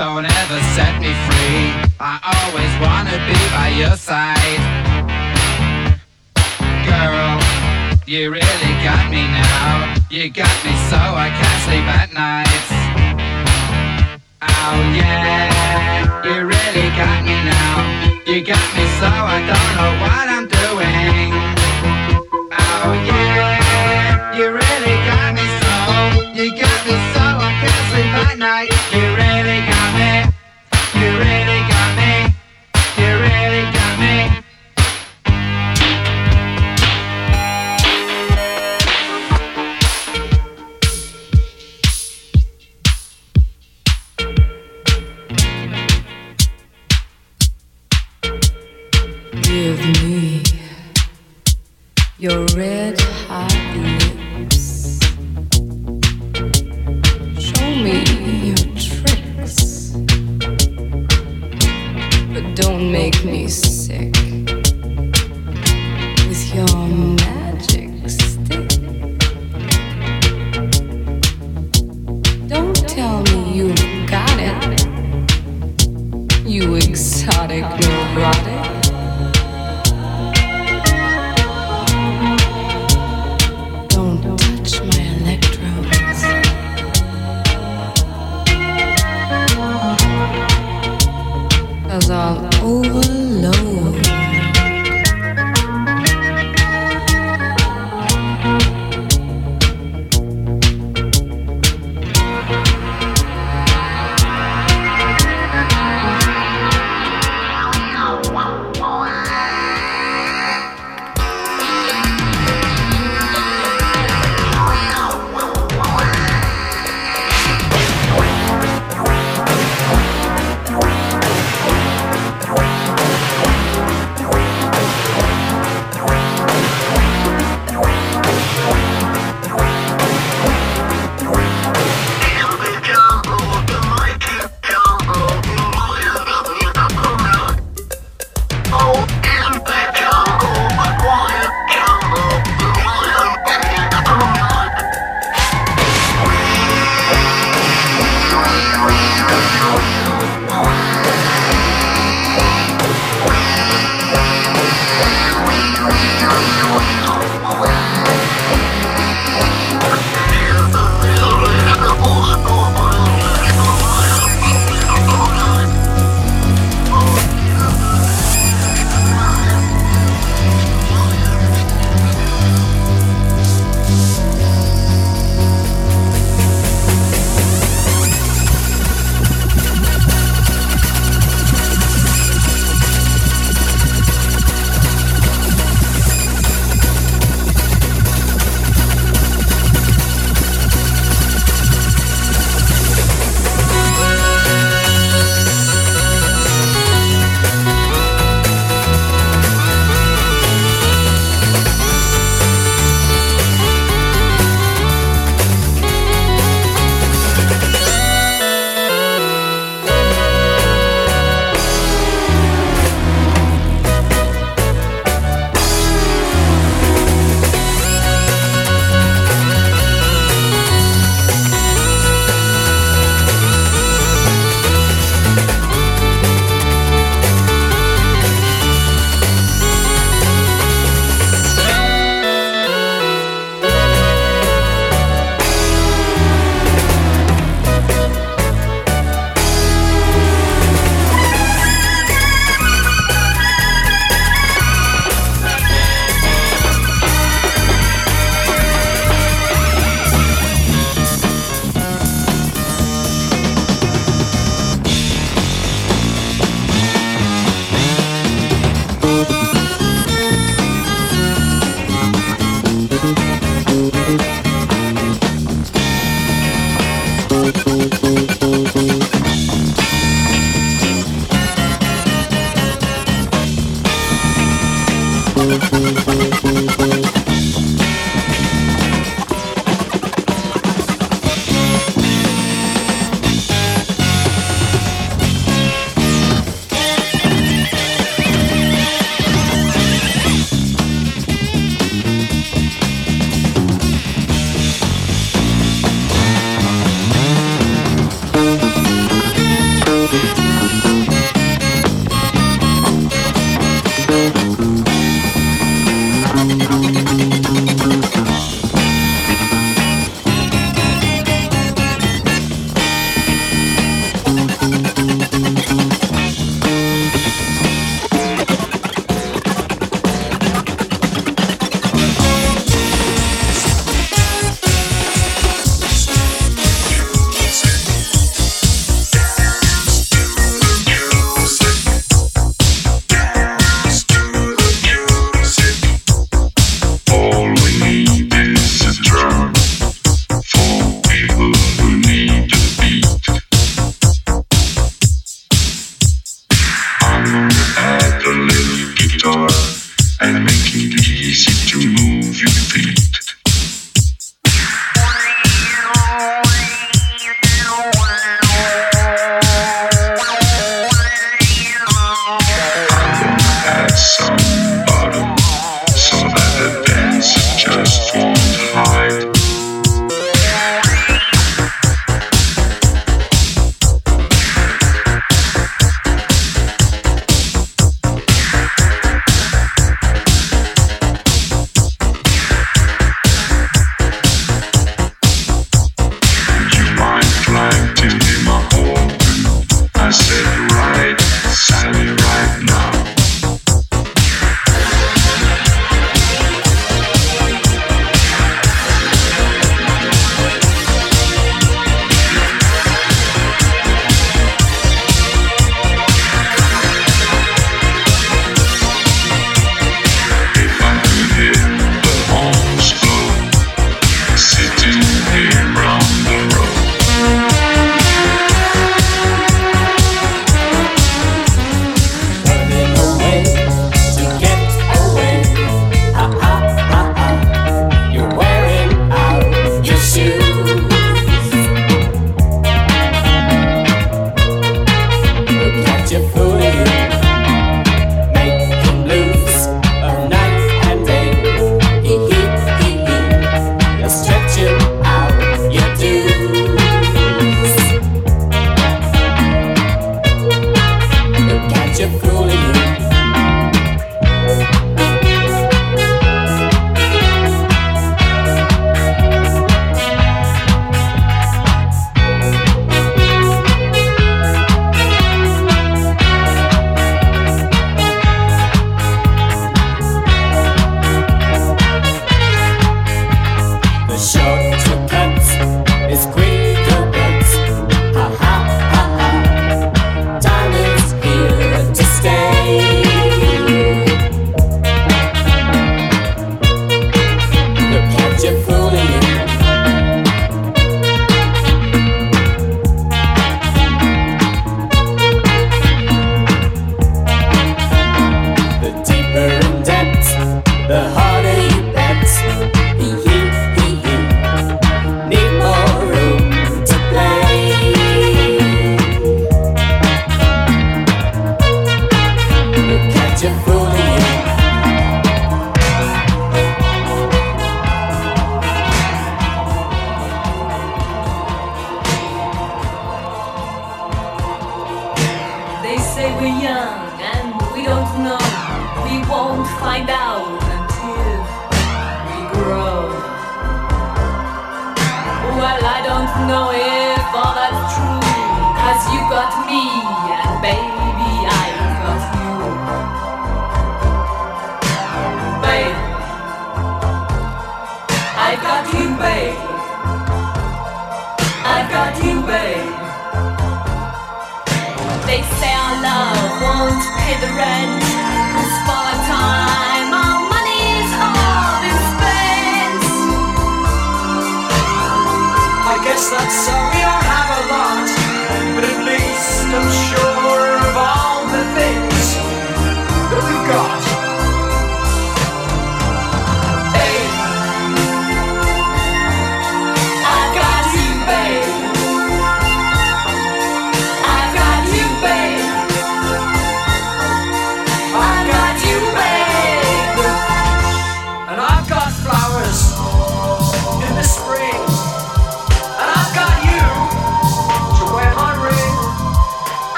don't ever set me free. I always wanna be by your side. Girl, you really got me now. You got me so I can't sleep at night. Oh yeah, you really got me now. You got me so I don't know what I'm doing. Oh yeah, you really got me so. You got me so I can't sleep at night.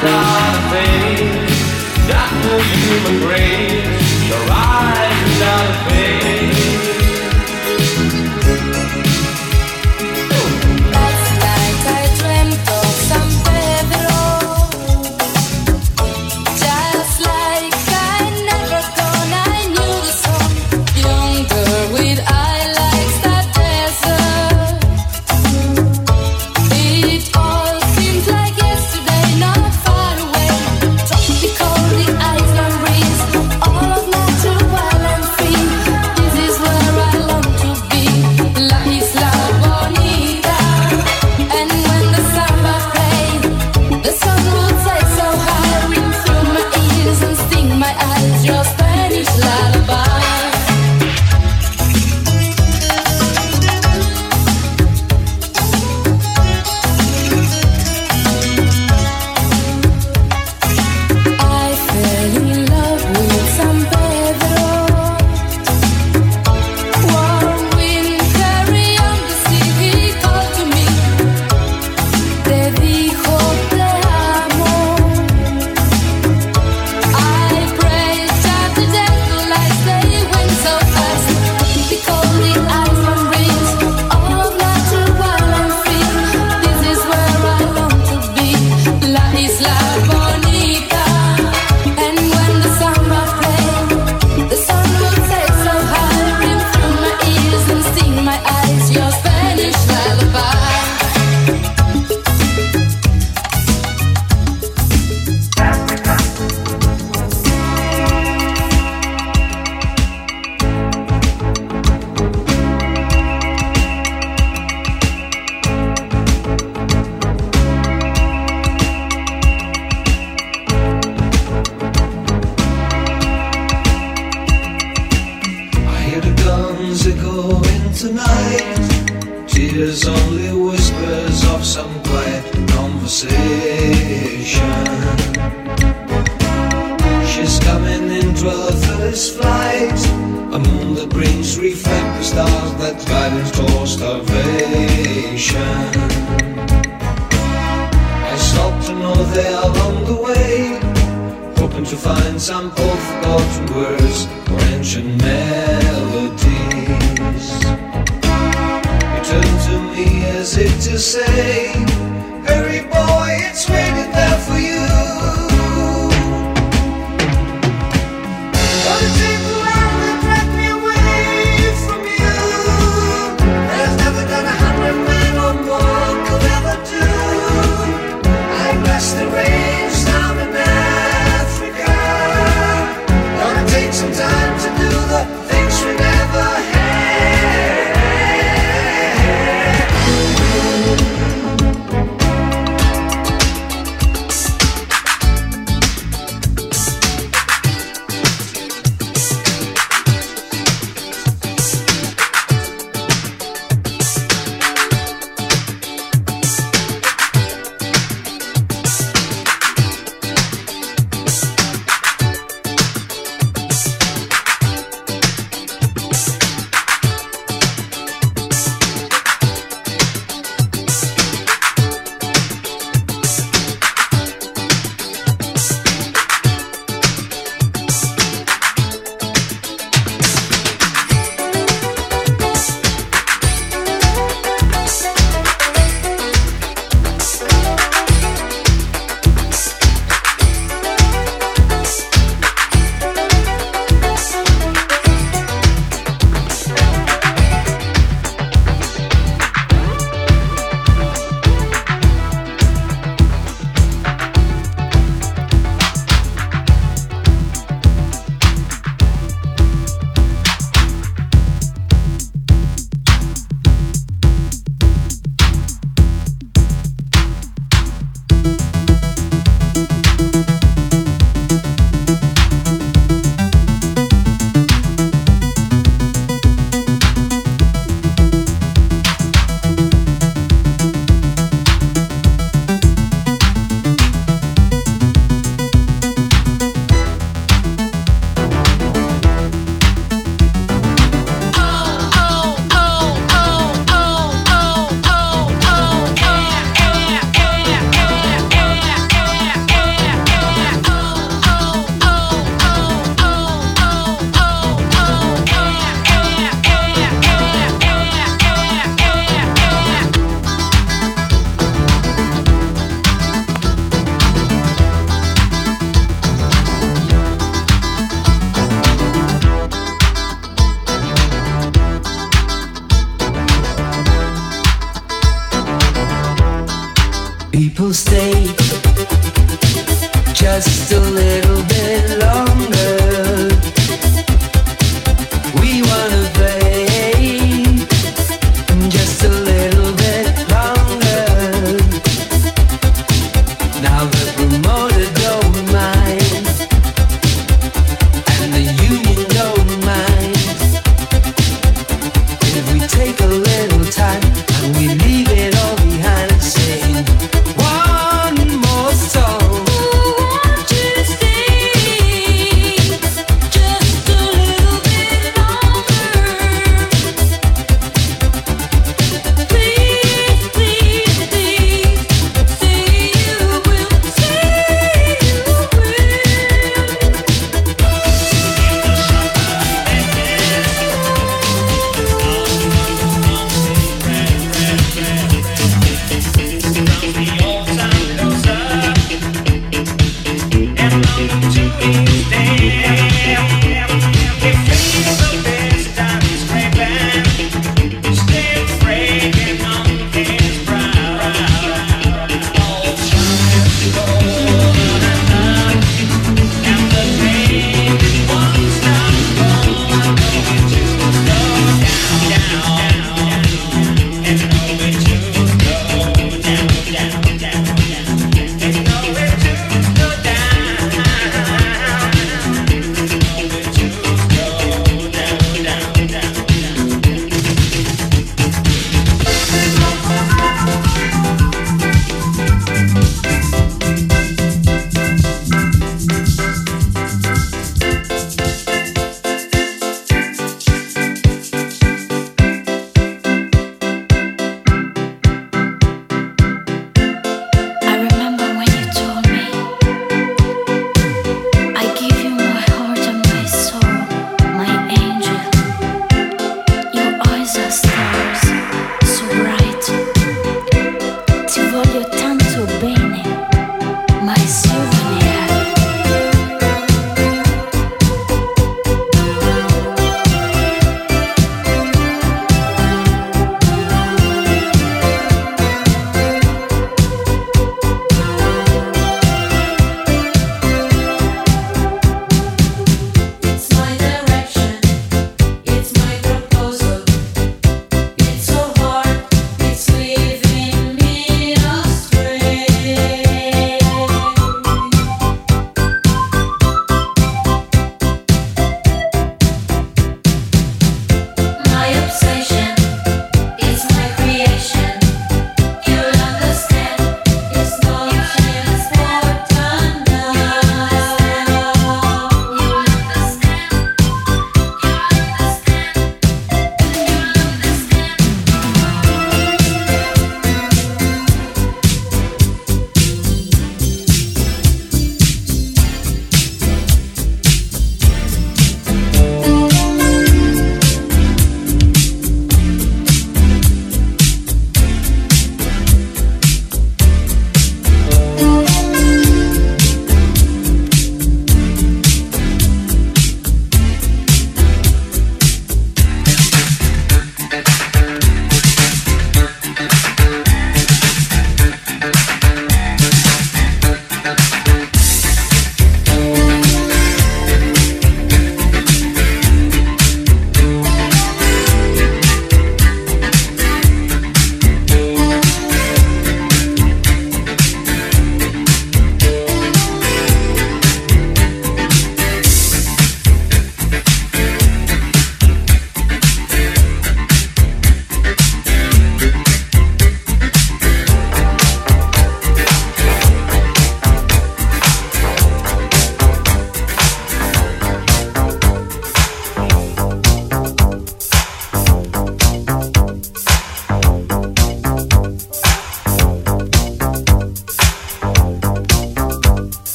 Face. Human grace. Your eyes without a face.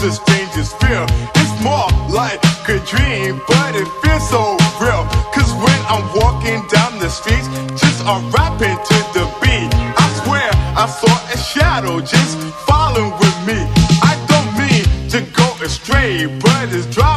the strangest fear. It's more like a dream, but it feels so real. Cause when I'm walking down the streets, just a rapping to the beat. I swear I saw a shadow just following with me. I don't mean to go astray, but it's driving.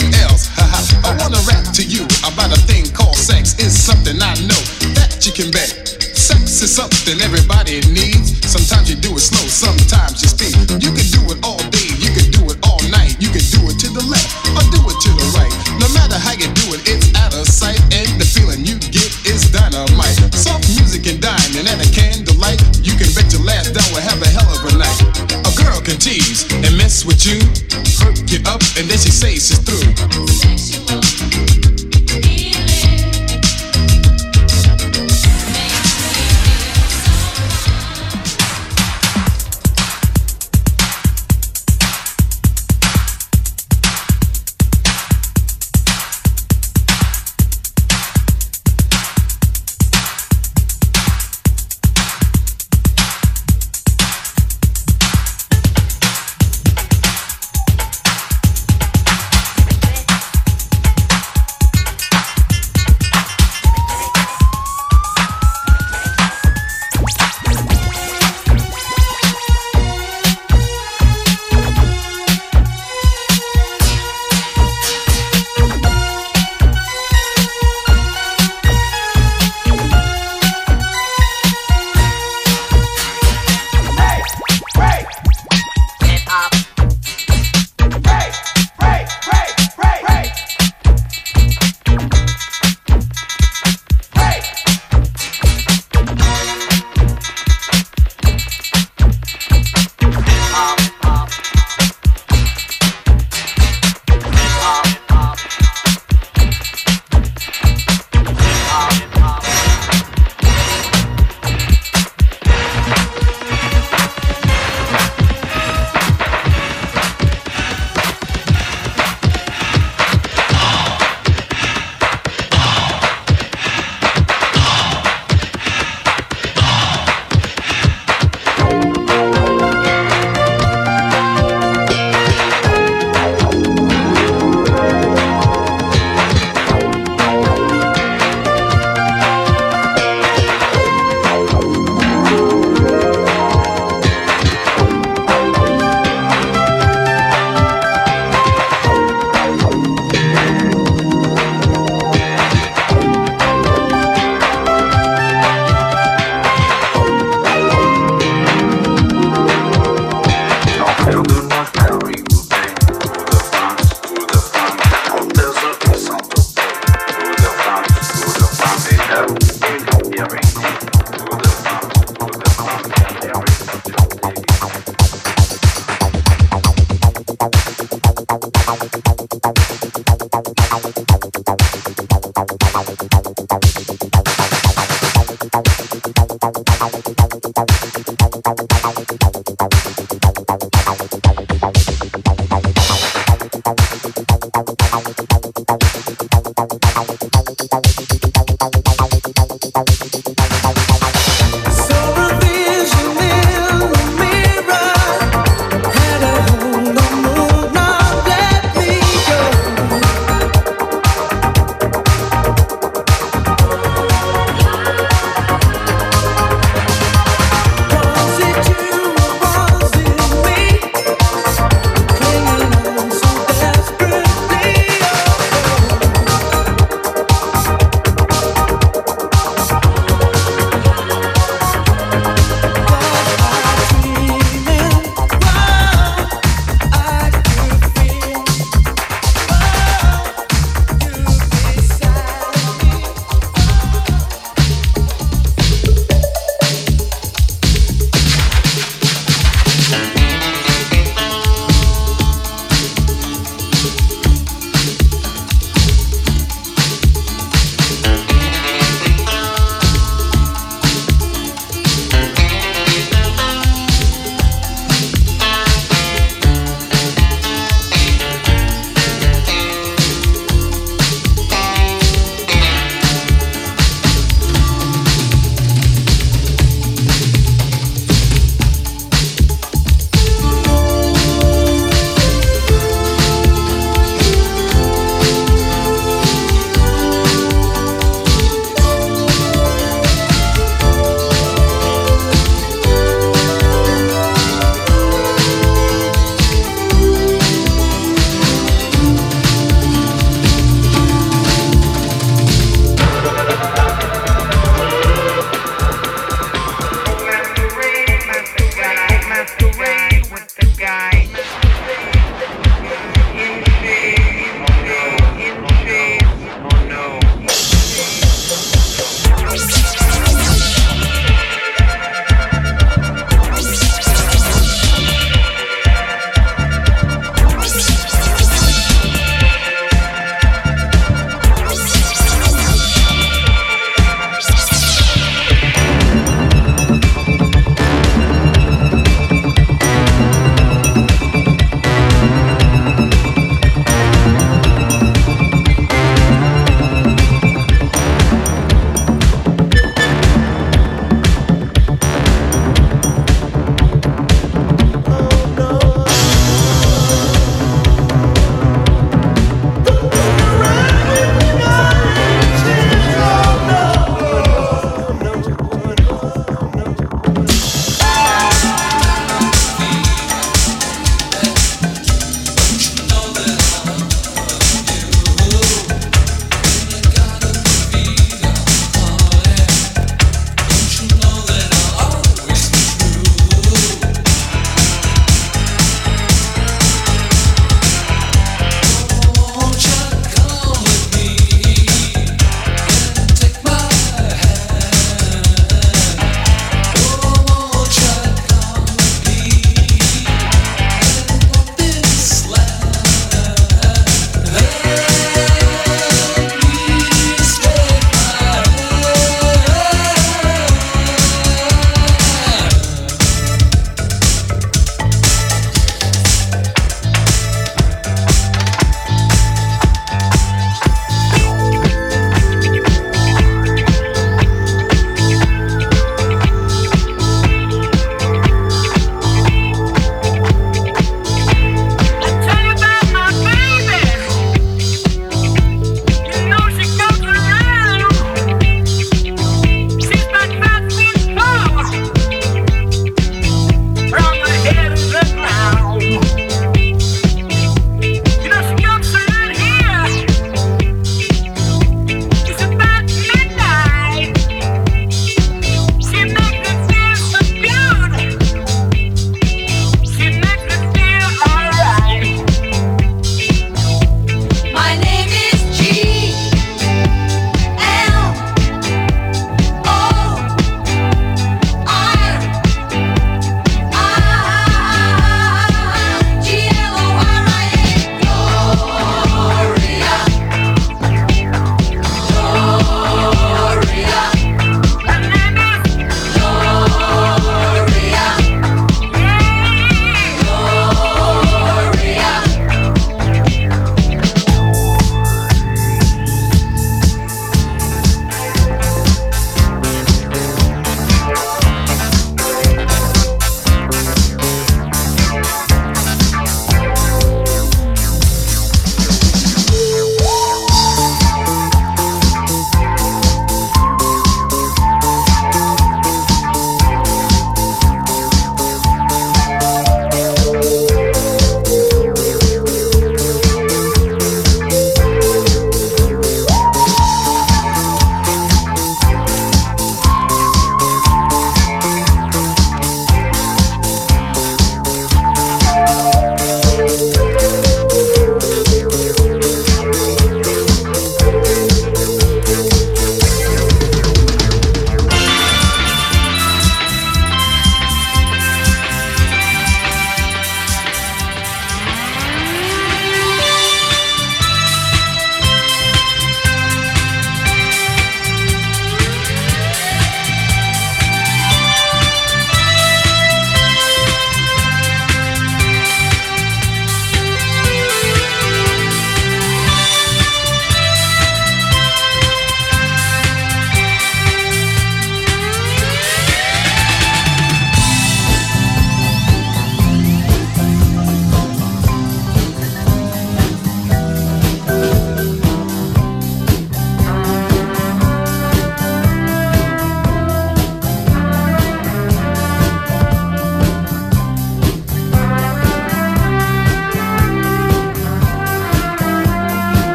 someone else. I wanna rap to you about a thing called sex. It's something I know that you can bet. Sex is something everybody needs.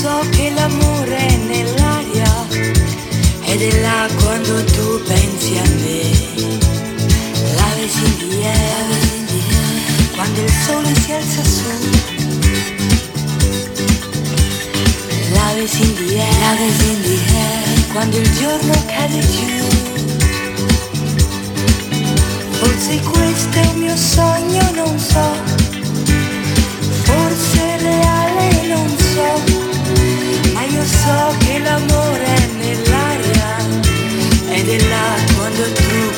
So che l'amore è nell'aria ed è là quando tu pensi a me. The air, quando il sole si alza su. Love is in the air, love is in quando il giorno cade giù. Forse questo è un mio sogno, non so. Forse è reale, non so. So che l'amore è nell'aria ed è là quando tu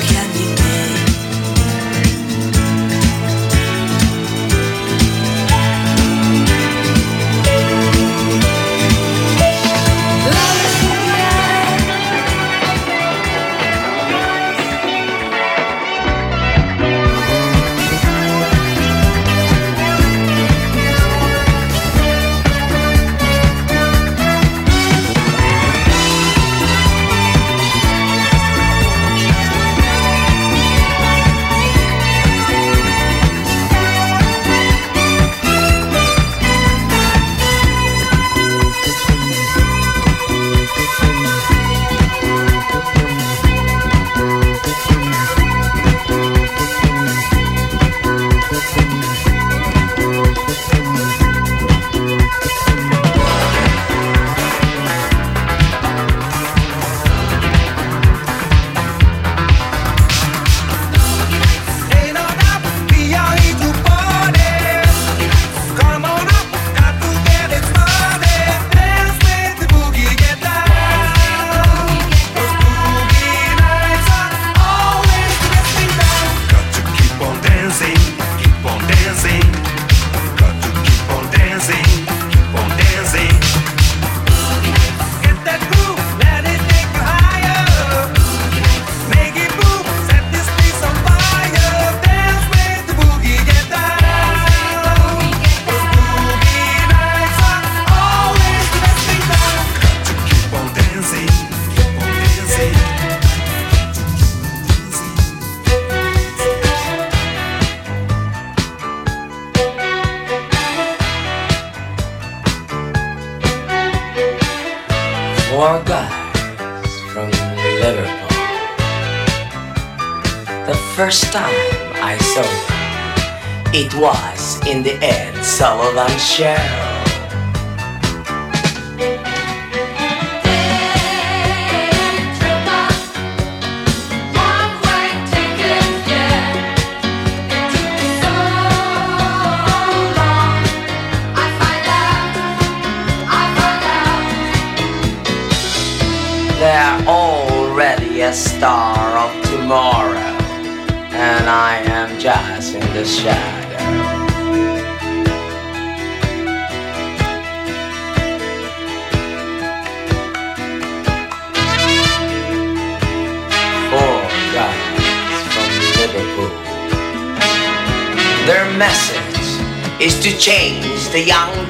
Sullivan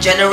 general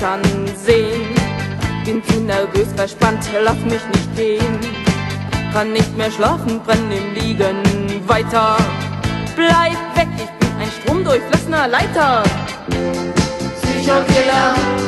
dann sehen. Bin zu nervös, verspannt, lass mich nicht gehen. Kann nicht mehr schlafen, brenn im Liegen weiter. Bleib weg, ich bin ein stromdurchflossener Leiter. Psychokiller.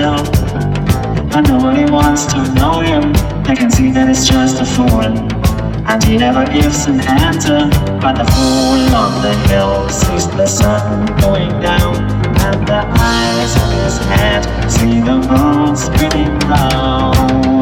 himself. I know he wants to know him. I can see that he's just a fool. And he never gives an answer. But the fool on the hill sees the sun going down. And the eyes in his head see the moon spinning round.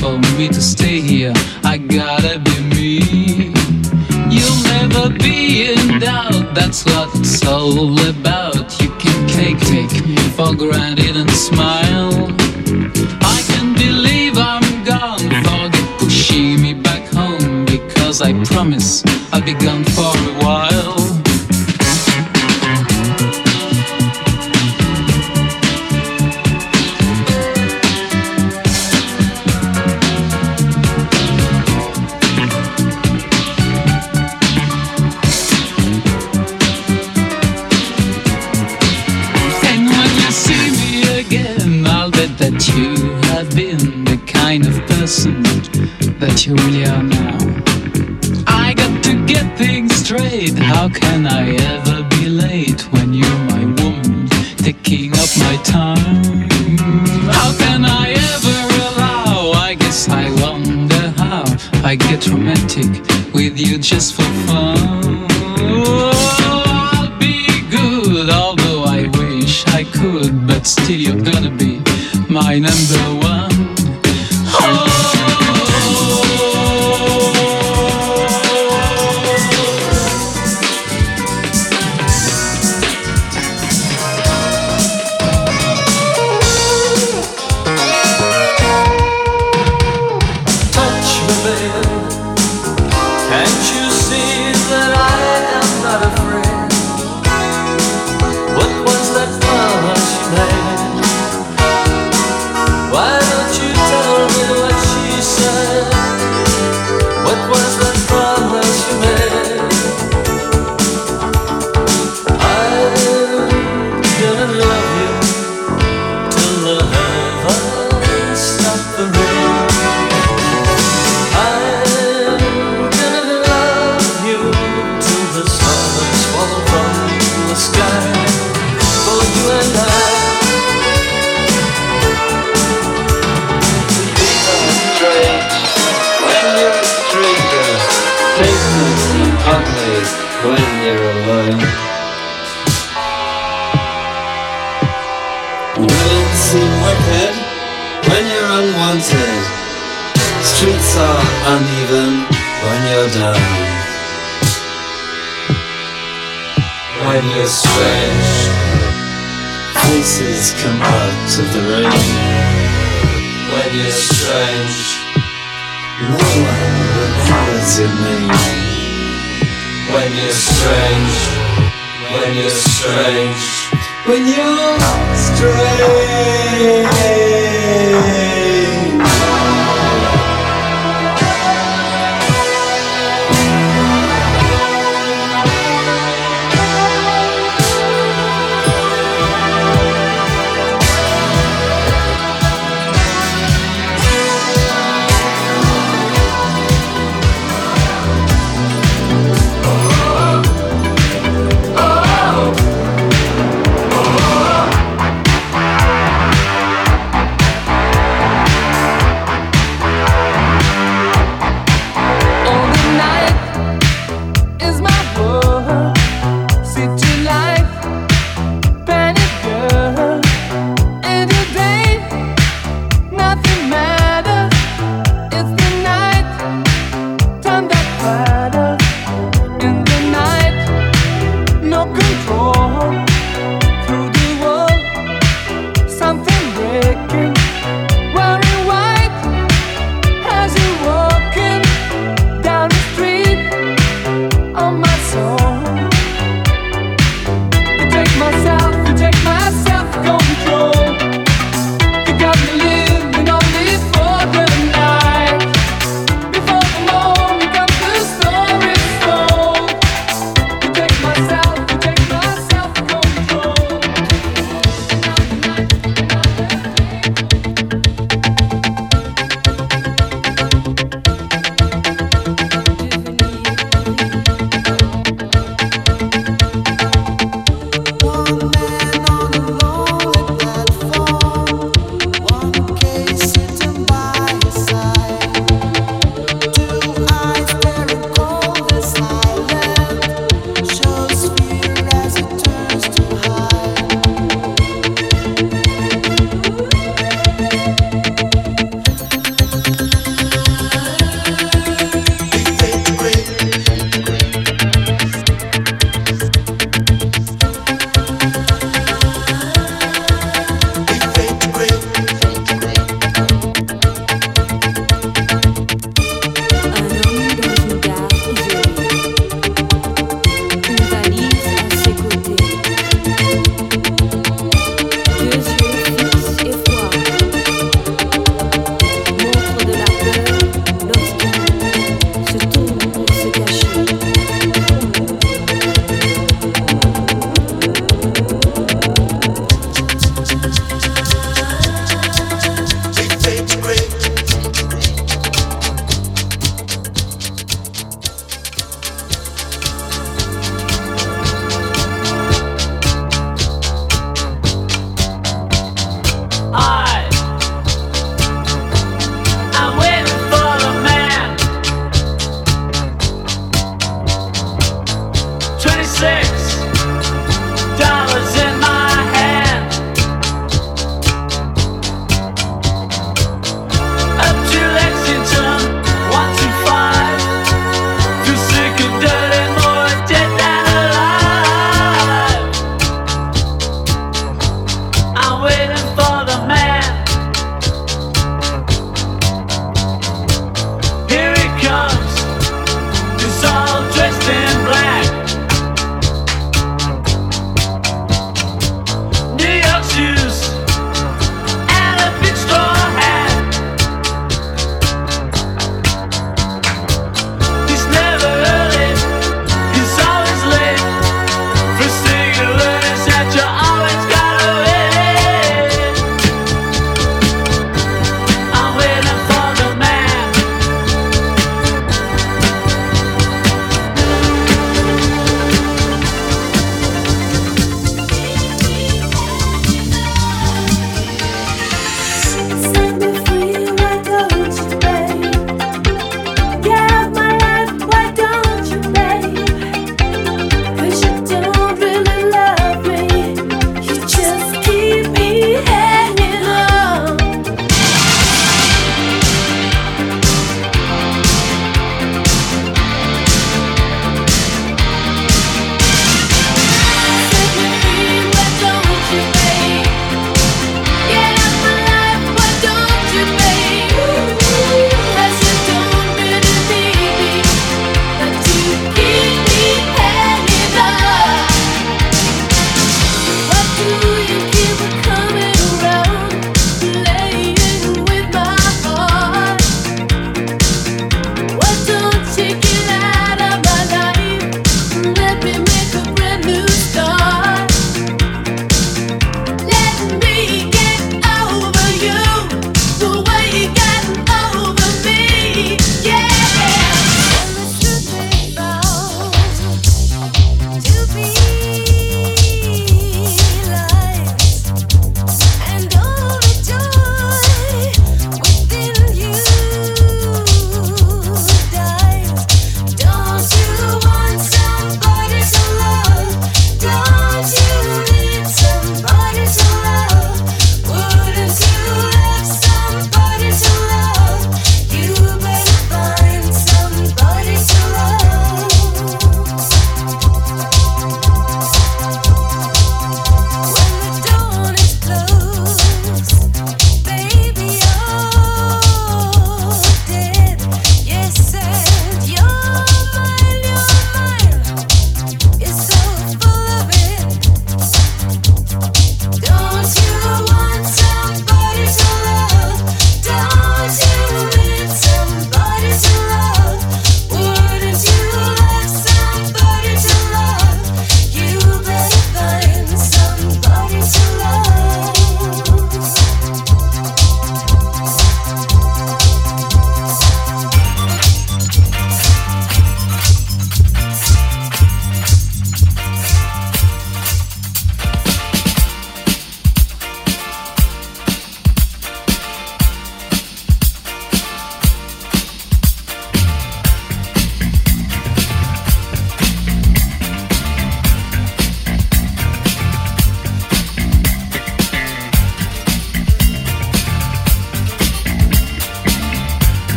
for me to stay here. I gotta be me. You'll never be in doubt, that's what it's all about. You can take, take me for granted and smile. I can believe I'm gone, forget pushing me back home, because I promise I'll be gone for a while. Peculiar.